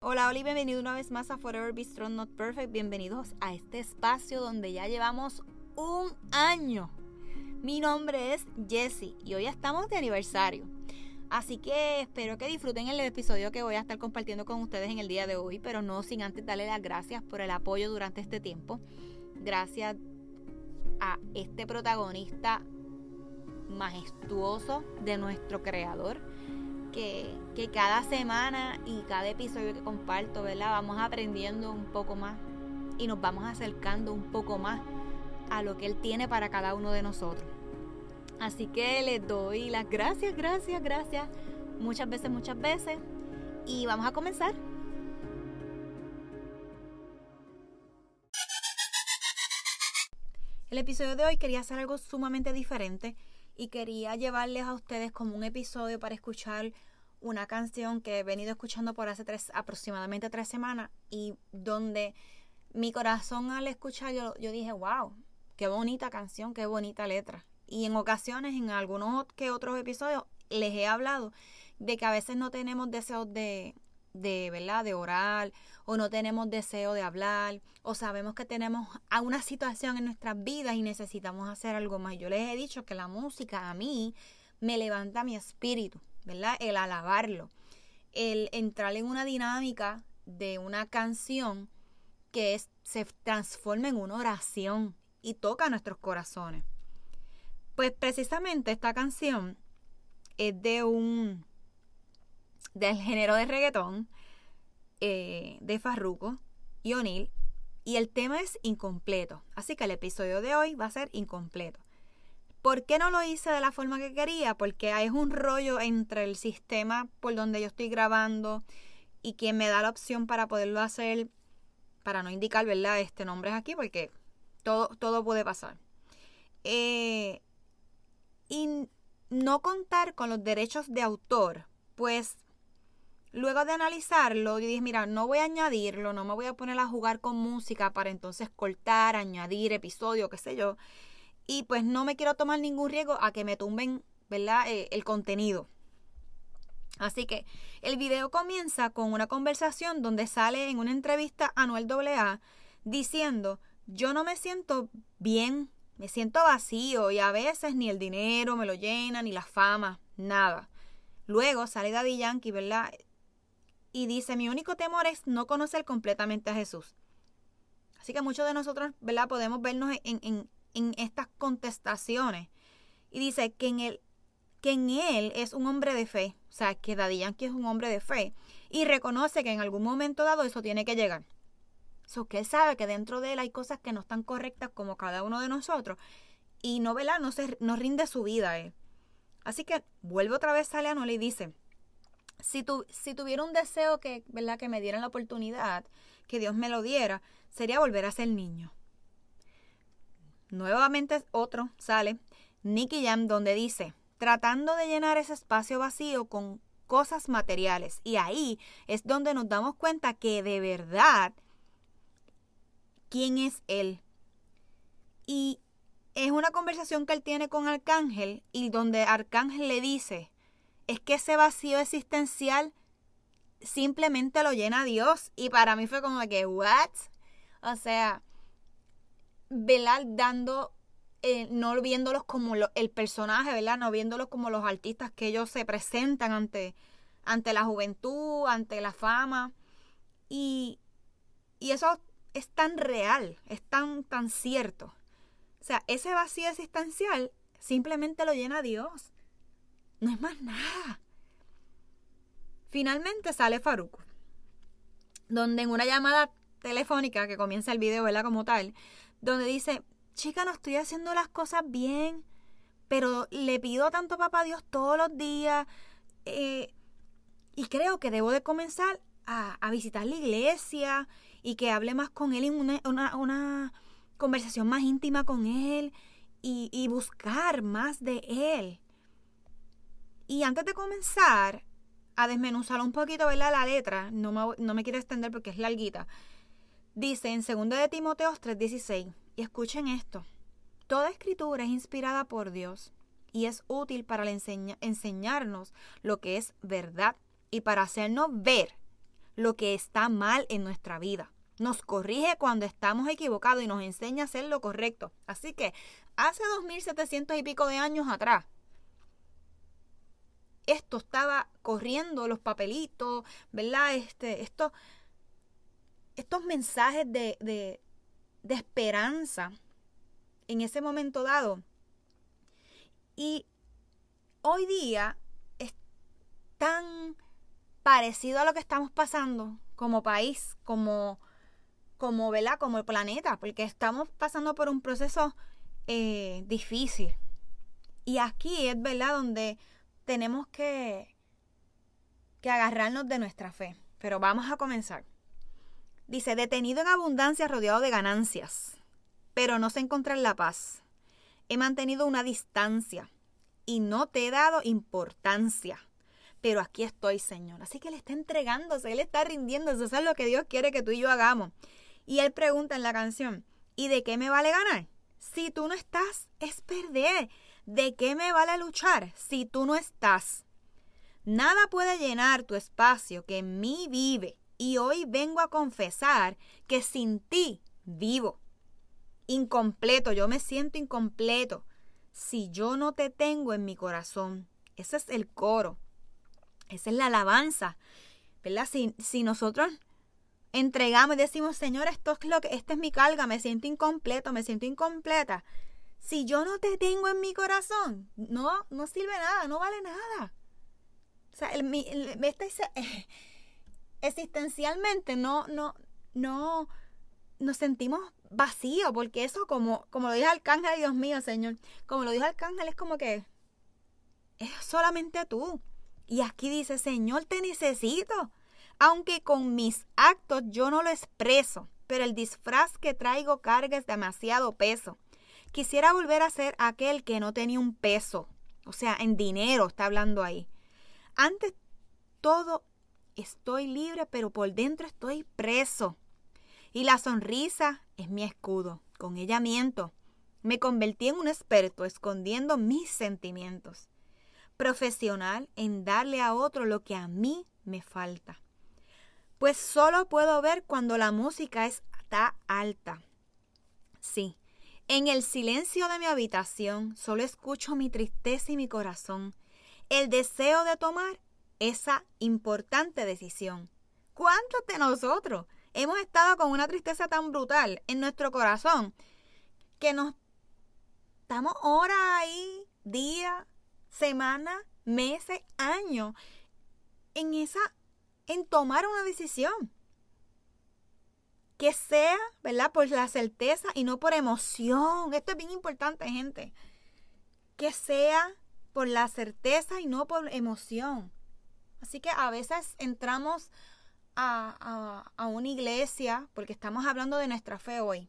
Hola, Oli, bienvenido una vez más a Forever Be Strong Not Perfect. Bienvenidos a este espacio donde ya llevamos un año. Mi nombre es Jessie y hoy estamos de aniversario. Así que espero que disfruten el episodio que voy a estar compartiendo con ustedes en el día de hoy, pero no sin antes darle las gracias por el apoyo durante este tiempo. Gracias a este protagonista majestuoso de nuestro creador que, cada semana y cada episodio que comparto, ¿verdad? Vamos aprendiendo un poco más y nos vamos acercando un poco más a lo que Él tiene para cada uno de nosotros. Así que les doy las gracias, gracias, gracias, muchas veces, muchas veces. Y vamos a comenzar. El episodio de hoy quería hacer algo sumamente diferente y quería llevarles a ustedes como un episodio para escuchar una canción que he venido escuchando por hace tres, aproximadamente tres semanas y donde mi corazón al escuchar yo, yo dije, wow, qué bonita canción, qué bonita letra. Y en ocasiones, en algunos que otros episodios, les he hablado de que a veces no tenemos deseos de, de, ¿verdad? de orar, o no tenemos deseo de hablar, o sabemos que tenemos una situación en nuestras vidas y necesitamos hacer algo más. Yo les he dicho que la música a mí me levanta mi espíritu, ¿verdad? El alabarlo, el entrar en una dinámica de una canción que se transforma en una oración y toca nuestros corazones. Pues precisamente esta canción es de un del género de reggaetón eh, de Farruko y O'Neill y el tema es incompleto. Así que el episodio de hoy va a ser incompleto. ¿Por qué no lo hice de la forma que quería? Porque es un rollo entre el sistema por donde yo estoy grabando y quien me da la opción para poderlo hacer, para no indicar, ¿verdad? Este nombre es aquí porque todo, todo puede pasar. Eh, y no contar con los derechos de autor, pues Luego de analizarlo, yo dije, mira, no voy a añadirlo, no me voy a poner a jugar con música para entonces cortar, añadir episodio, qué sé yo. Y pues no me quiero tomar ningún riesgo a que me tumben, ¿verdad? Eh, el contenido. Así que el video comienza con una conversación donde sale en una entrevista a Noel AA diciendo, yo no me siento bien, me siento vacío y a veces ni el dinero me lo llena, ni la fama, nada. Luego sale Daddy Yankee, ¿verdad? y dice, mi único temor es no conocer completamente a Jesús. Así que muchos de nosotros, ¿verdad? Podemos vernos en, estas contestaciones. Y dice que en, él, que en él es un hombre de fe. O sea, que Daddy Yankee es un hombre de fe. Y reconoce que en algún momento dado eso tiene que llegar. So, que él sabe que dentro de él hay cosas que no están correctas como cada uno de nosotros. Y no, ¿verdad? No, se, no rinde su vida él. Así que vuelve otra vez a Leonel y dice, si, si tuviera un deseo que, ¿verdad? que me dieran la oportunidad, que Dios me lo diera, sería volver a ser niño. Nuevamente otro sale, Nicky Jam, donde dice, tratando de llenar ese espacio vacío con cosas materiales. Y ahí es donde nos damos cuenta que de verdad, ¿quién es Él? Y es una conversación que él tiene con Arcángel y donde Arcángel le dice, es que ese vacío existencial simplemente lo llena Dios. Y para mí fue como que, ¿what? O sea, velar dando, eh, no viéndolos como el personaje, ¿verdad? No viéndolos como los artistas que ellos se presentan ante, ante la juventud, ante la fama. Y, y eso es tan real, es tan, tan cierto. O sea, ese vacío existencial simplemente lo llena Dios. No es más nada. Finalmente sale Faruco, donde en una llamada telefónica que comienza el video, ¿verdad? Como tal, donde dice, chica, no estoy haciendo las cosas bien, pero le pido tanto a papá Dios todos los días eh, y creo que debo de comenzar a, visitar la iglesia y que hable más con él en una, una, conversación más íntima con él y, buscar más de él. Y antes de comenzar a desmenuzar un poquito, ¿verdad? La letra, no me, no me quiero extender porque es larguita. Dice en 2 de Timoteo 3:16, y escuchen esto, toda escritura es inspirada por Dios y es útil para enseñarnos lo que es verdad y para hacernos ver lo que está mal en nuestra vida. Nos corrige cuando estamos equivocados y nos enseña a hacer lo correcto. Así que hace 2700 y pico de años atrás, esto estaba corriendo, los papelitos, ¿verdad? Este, esto, estos mensajes de, de, de esperanza en ese momento dado. Y hoy día es tan parecido a lo que estamos pasando como país, como, como, ¿verdad? como el planeta, porque estamos pasando por un proceso eh, difícil. Y aquí es, ¿verdad?, donde tenemos que, que agarrarnos de nuestra fe. Pero vamos a comenzar. Dice, detenido en abundancia, rodeado de ganancias, pero no se encuentra en la paz. He mantenido una distancia y no te he dado importancia. Pero aquí estoy, Señor. Así que Él está entregándose, Él está rindiéndose. Eso es lo que Dios quiere que tú y yo hagamos. Y Él pregunta en la canción, ¿y de qué me vale ganar? Si tú no estás, es perder. ¿De qué me vale luchar si tú no estás? Nada puede llenar tu espacio que en mí vive. Y hoy vengo a confesar que sin ti vivo. Incompleto, yo me siento incompleto si yo no te tengo en mi corazón. Ese es el coro. Esa es la alabanza. ¿Verdad? Si, si nosotros entregamos y decimos, Señor, esto es lo que, esta es mi carga, me siento incompleto, me siento incompleta. Si yo no te tengo en mi corazón, no, no sirve nada, no vale nada. O sea, el, este, existencialmente no, no, no, nos sentimos vacíos, porque eso como, como lo dijo Arcángel, Dios mío, Señor, como lo dijo Arcángel, es como que es solamente tú. Y aquí dice, Señor, te necesito. Aunque con mis actos yo no lo expreso, pero el disfraz que traigo carga es demasiado peso. Quisiera volver a ser aquel que no tenía un peso, o sea, en dinero está hablando ahí. Antes todo estoy libre, pero por dentro estoy preso. Y la sonrisa es mi escudo, con ella miento. Me convertí en un experto escondiendo mis sentimientos. Profesional en darle a otro lo que a mí me falta. Pues solo puedo ver cuando la música está alta. Sí, en el silencio de mi habitación solo escucho mi tristeza y mi corazón, el deseo de tomar esa importante decisión. ¿Cuántos de nosotros hemos estado con una tristeza tan brutal en nuestro corazón que nos estamos horas ahí, días, semanas, meses, años en esa en tomar una decisión? que sea, ¿verdad? Por la certeza y no por emoción. Esto es bien importante, gente. Que sea por la certeza y no por emoción. Así que a veces entramos a, a, una iglesia, porque estamos hablando de nuestra fe hoy.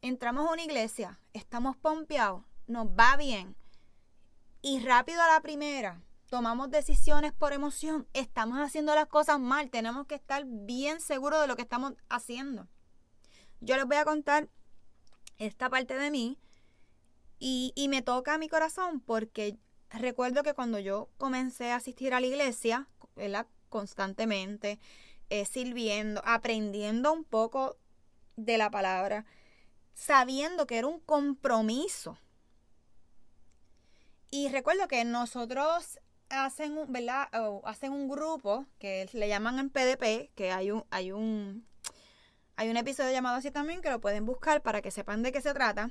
Entramos a una iglesia, estamos pompeados, nos va bien. Y rápido a la primera, tomamos decisiones por emoción, estamos haciendo las cosas mal. Tenemos que estar bien seguros de lo que estamos haciendo. Yo les voy a contar esta parte de mí y, me toca a mi corazón porque recuerdo que cuando yo comencé a asistir a la iglesia, constantemente, eh, sirviendo, aprendiendo un poco de la palabra, sabiendo que era un compromiso. Y recuerdo que nosotros hacen un, ¿verdad? hacen un grupo que le llaman en PDP, que hay un, hay un, hay un episodio llamado así también que lo pueden buscar para que sepan de qué se trata.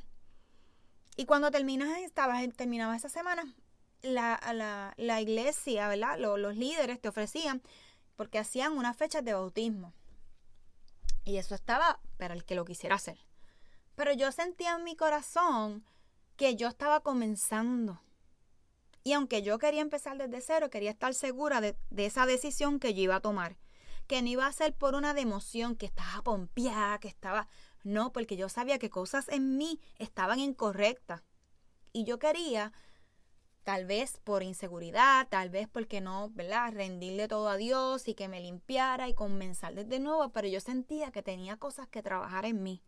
Y cuando terminas, estabas, terminaba esa semana, la, la, iglesia, ¿verdad? Los, líderes te ofrecían, porque hacían unas fechas de bautismo. Y eso estaba para el que lo quisiera hacer. Pero yo sentía en mi corazón que yo estaba comenzando y aunque yo quería empezar desde cero, quería estar segura de, esa decisión que yo iba a tomar. Que no iba a ser por una de emoción, que estaba pompeada, que estaba... No, porque yo sabía que cosas en mí estaban incorrectas. Y yo quería, tal vez por inseguridad, tal vez porque no, ¿verdad? Rendirle todo a Dios y que me limpiara y comenzar desde nuevo, pero yo sentía que tenía cosas que trabajar en mí.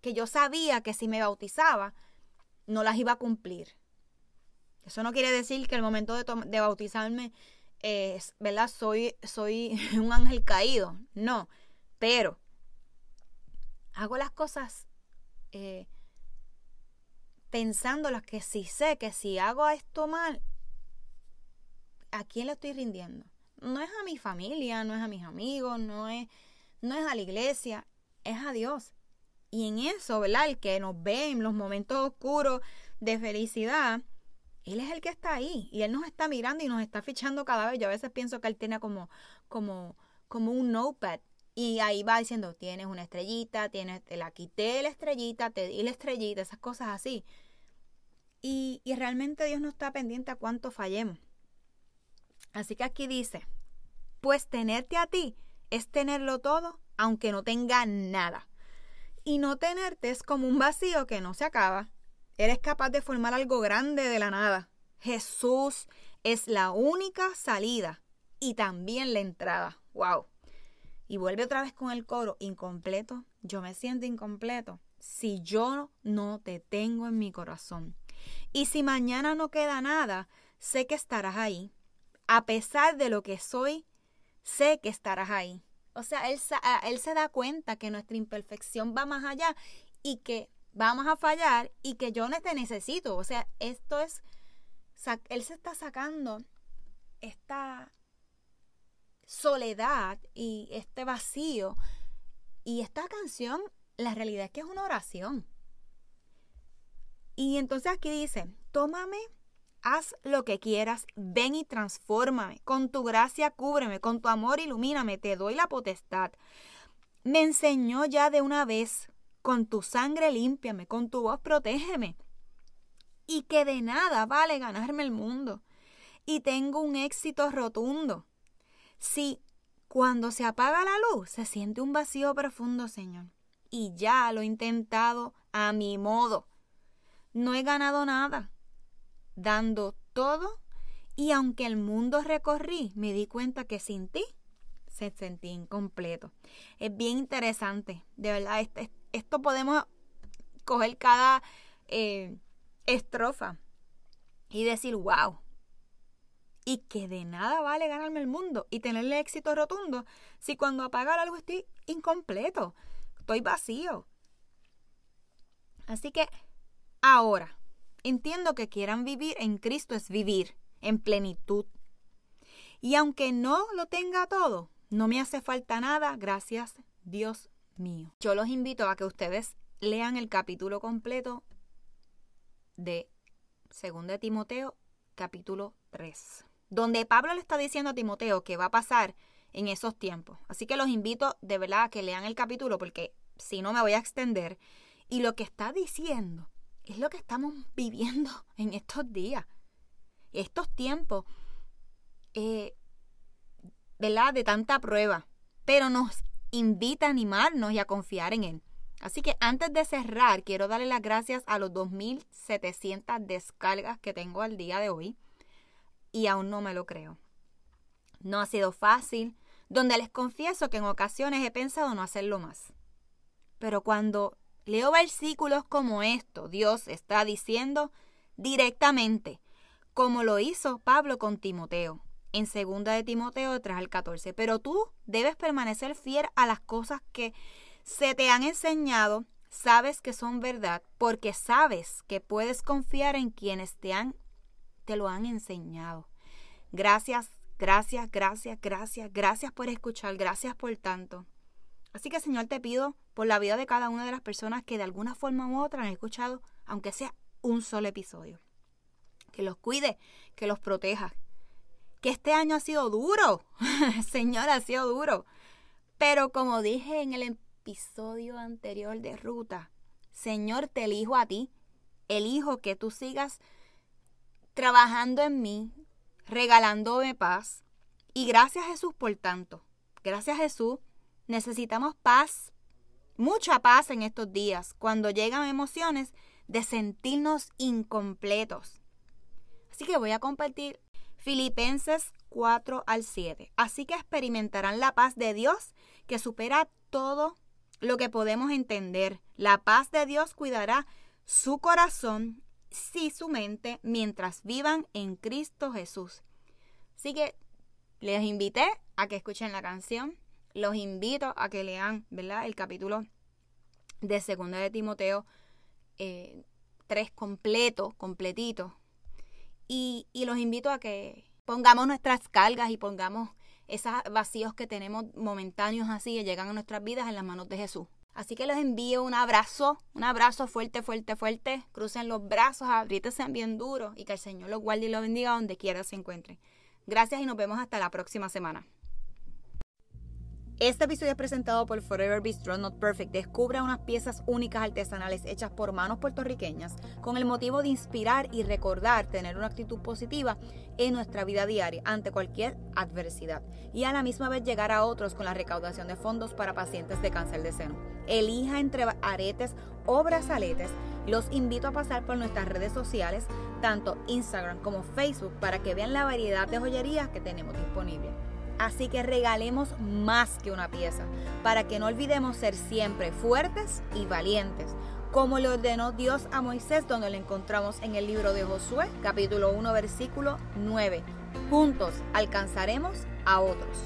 Que yo sabía que si me bautizaba, no las iba a cumplir eso no quiere decir que el momento de, bautizarme es, ¿verdad? Soy, soy un ángel caído. No, pero hago las cosas eh, pensando que si sé que si hago esto mal, ¿a quién le estoy rindiendo? No es a mi familia, no es a mis amigos, no es, no es a la iglesia, es a Dios. Y en eso, ¿verdad? El que nos ve en los momentos oscuros de felicidad, Él es el que está ahí y Él nos está mirando y nos está fichando cada vez. Yo a veces pienso que Él tiene como, como, como un notepad y ahí va diciendo, tienes una estrellita, tienes, te la quité la estrellita, te di la estrellita, esas cosas así. Y, y realmente Dios no está pendiente a cuánto fallemos. Así que aquí dice, pues tenerte a ti es tenerlo todo, aunque no tenga nada. Y no tenerte es como un vacío que no se acaba. Eres capaz de formar algo grande de la nada. Jesús es la única salida y también la entrada. ¡Wow! Y vuelve otra vez con el coro, incompleto. Yo me siento incompleto si yo no te tengo en mi corazón. Y si mañana no queda nada, sé que estarás ahí. A pesar de lo que soy, sé que estarás ahí. O sea, él, ah, él se da cuenta que nuestra imperfección va más allá y que vamos a fallar y que yo no te necesito. O sea, esto es, él se está sacando esta soledad y este vacío. Y esta canción, la realidad es que es una oración. Y entonces aquí dice, tómame Haz lo que quieras, ven y transfórmame. Con tu gracia cúbreme, con tu amor ilumíname, te doy la potestad. Me enseñó ya de una vez, con tu sangre límpiame, con tu voz protégeme. Y que de nada vale ganarme el mundo. Y tengo un éxito rotundo. Si cuando se apaga la luz se siente un vacío profundo, Señor. Y ya lo he intentado a mi modo. No he ganado nada dando todo y aunque el mundo recorrí, me di cuenta que sin ti se sentí incompleto. Es bien interesante, de verdad, esto podemos coger cada eh, estrofa y decir, wow, y que de nada vale ganarme el mundo y tenerle éxito rotundo si cuando apagar algo estoy incompleto, estoy vacío. Así que ahora, Entiendo que quieran vivir en Cristo es vivir en plenitud. Y aunque no lo tenga todo, no me hace falta nada, gracias Dios mío. Yo los invito a que ustedes lean el capítulo completo de 2 de Timoteo, capítulo 3, donde Pablo le está diciendo a Timoteo que va a pasar en esos tiempos. Así que los invito de verdad a que lean el capítulo porque si no me voy a extender. Y lo que está diciendo es lo que estamos viviendo en estos días, estos tiempos, eh, ¿verdad? De tanta prueba, pero nos invita a animarnos y a confiar en Él. Así que antes de cerrar, quiero darle las gracias a los 2.700 descargas que tengo al día de hoy y aún no me lo creo. No ha sido fácil, donde les confieso que en ocasiones he pensado no hacerlo más. Pero cuando Leo versículos como esto. Dios está diciendo directamente, como lo hizo Pablo con Timoteo, en segunda de Timoteo 3 al 14. Pero tú debes permanecer fiel a las cosas que se te han enseñado, sabes que son verdad, porque sabes que puedes confiar en quienes te han te lo han enseñado. Gracias, gracias, gracias, gracias, gracias por escuchar, gracias por tanto. Así que Señor te pido por la vida de cada una de las personas que de alguna forma u otra han escuchado, aunque sea un solo episodio. Que los cuide, que los proteja. Que este año ha sido duro, Señor, ha sido duro. Pero como dije en el episodio anterior de Ruta, Señor, te elijo a ti. Elijo que tú sigas trabajando en mí, regalándome paz. Y gracias Jesús por tanto. Gracias Jesús Necesitamos paz, mucha paz en estos días, cuando llegan emociones de sentirnos incompletos. Así que voy a compartir Filipenses 4 al 7. Así que experimentarán la paz de Dios que supera todo lo que podemos entender. La paz de Dios cuidará su corazón y su mente mientras vivan en Cristo Jesús. Así que Les invité a que escuchen la canción. Los invito a que lean, ¿verdad? El capítulo de Segunda de Timoteo eh, 3 completo, completito. Y, y los invito a que pongamos nuestras cargas y pongamos esos vacíos que tenemos momentáneos así que llegan a nuestras vidas en las manos de Jesús. Así que les envío un abrazo, un abrazo fuerte, fuerte, fuerte. Crucen los brazos, sean bien duros y que el Señor los guarde y los bendiga donde quiera se encuentren. Gracias y nos vemos hasta la próxima semana. Este episodio es presentado por Forever Bistro Not Perfect. Descubra unas piezas únicas artesanales hechas por manos puertorriqueñas con el motivo de inspirar y recordar tener una actitud positiva en nuestra vida diaria ante cualquier adversidad y a la misma vez llegar a otros con la recaudación de fondos para pacientes de cáncer de seno. Elija entre aretes o brazaletes. Los invito a pasar por nuestras redes sociales, tanto Instagram como Facebook, para que vean la variedad de joyerías que tenemos disponibles. Así que regalemos más que una pieza, para que no olvidemos ser siempre fuertes y valientes, como le ordenó Dios a Moisés, donde lo encontramos en el libro de Josué, capítulo 1, versículo 9. Juntos alcanzaremos a otros.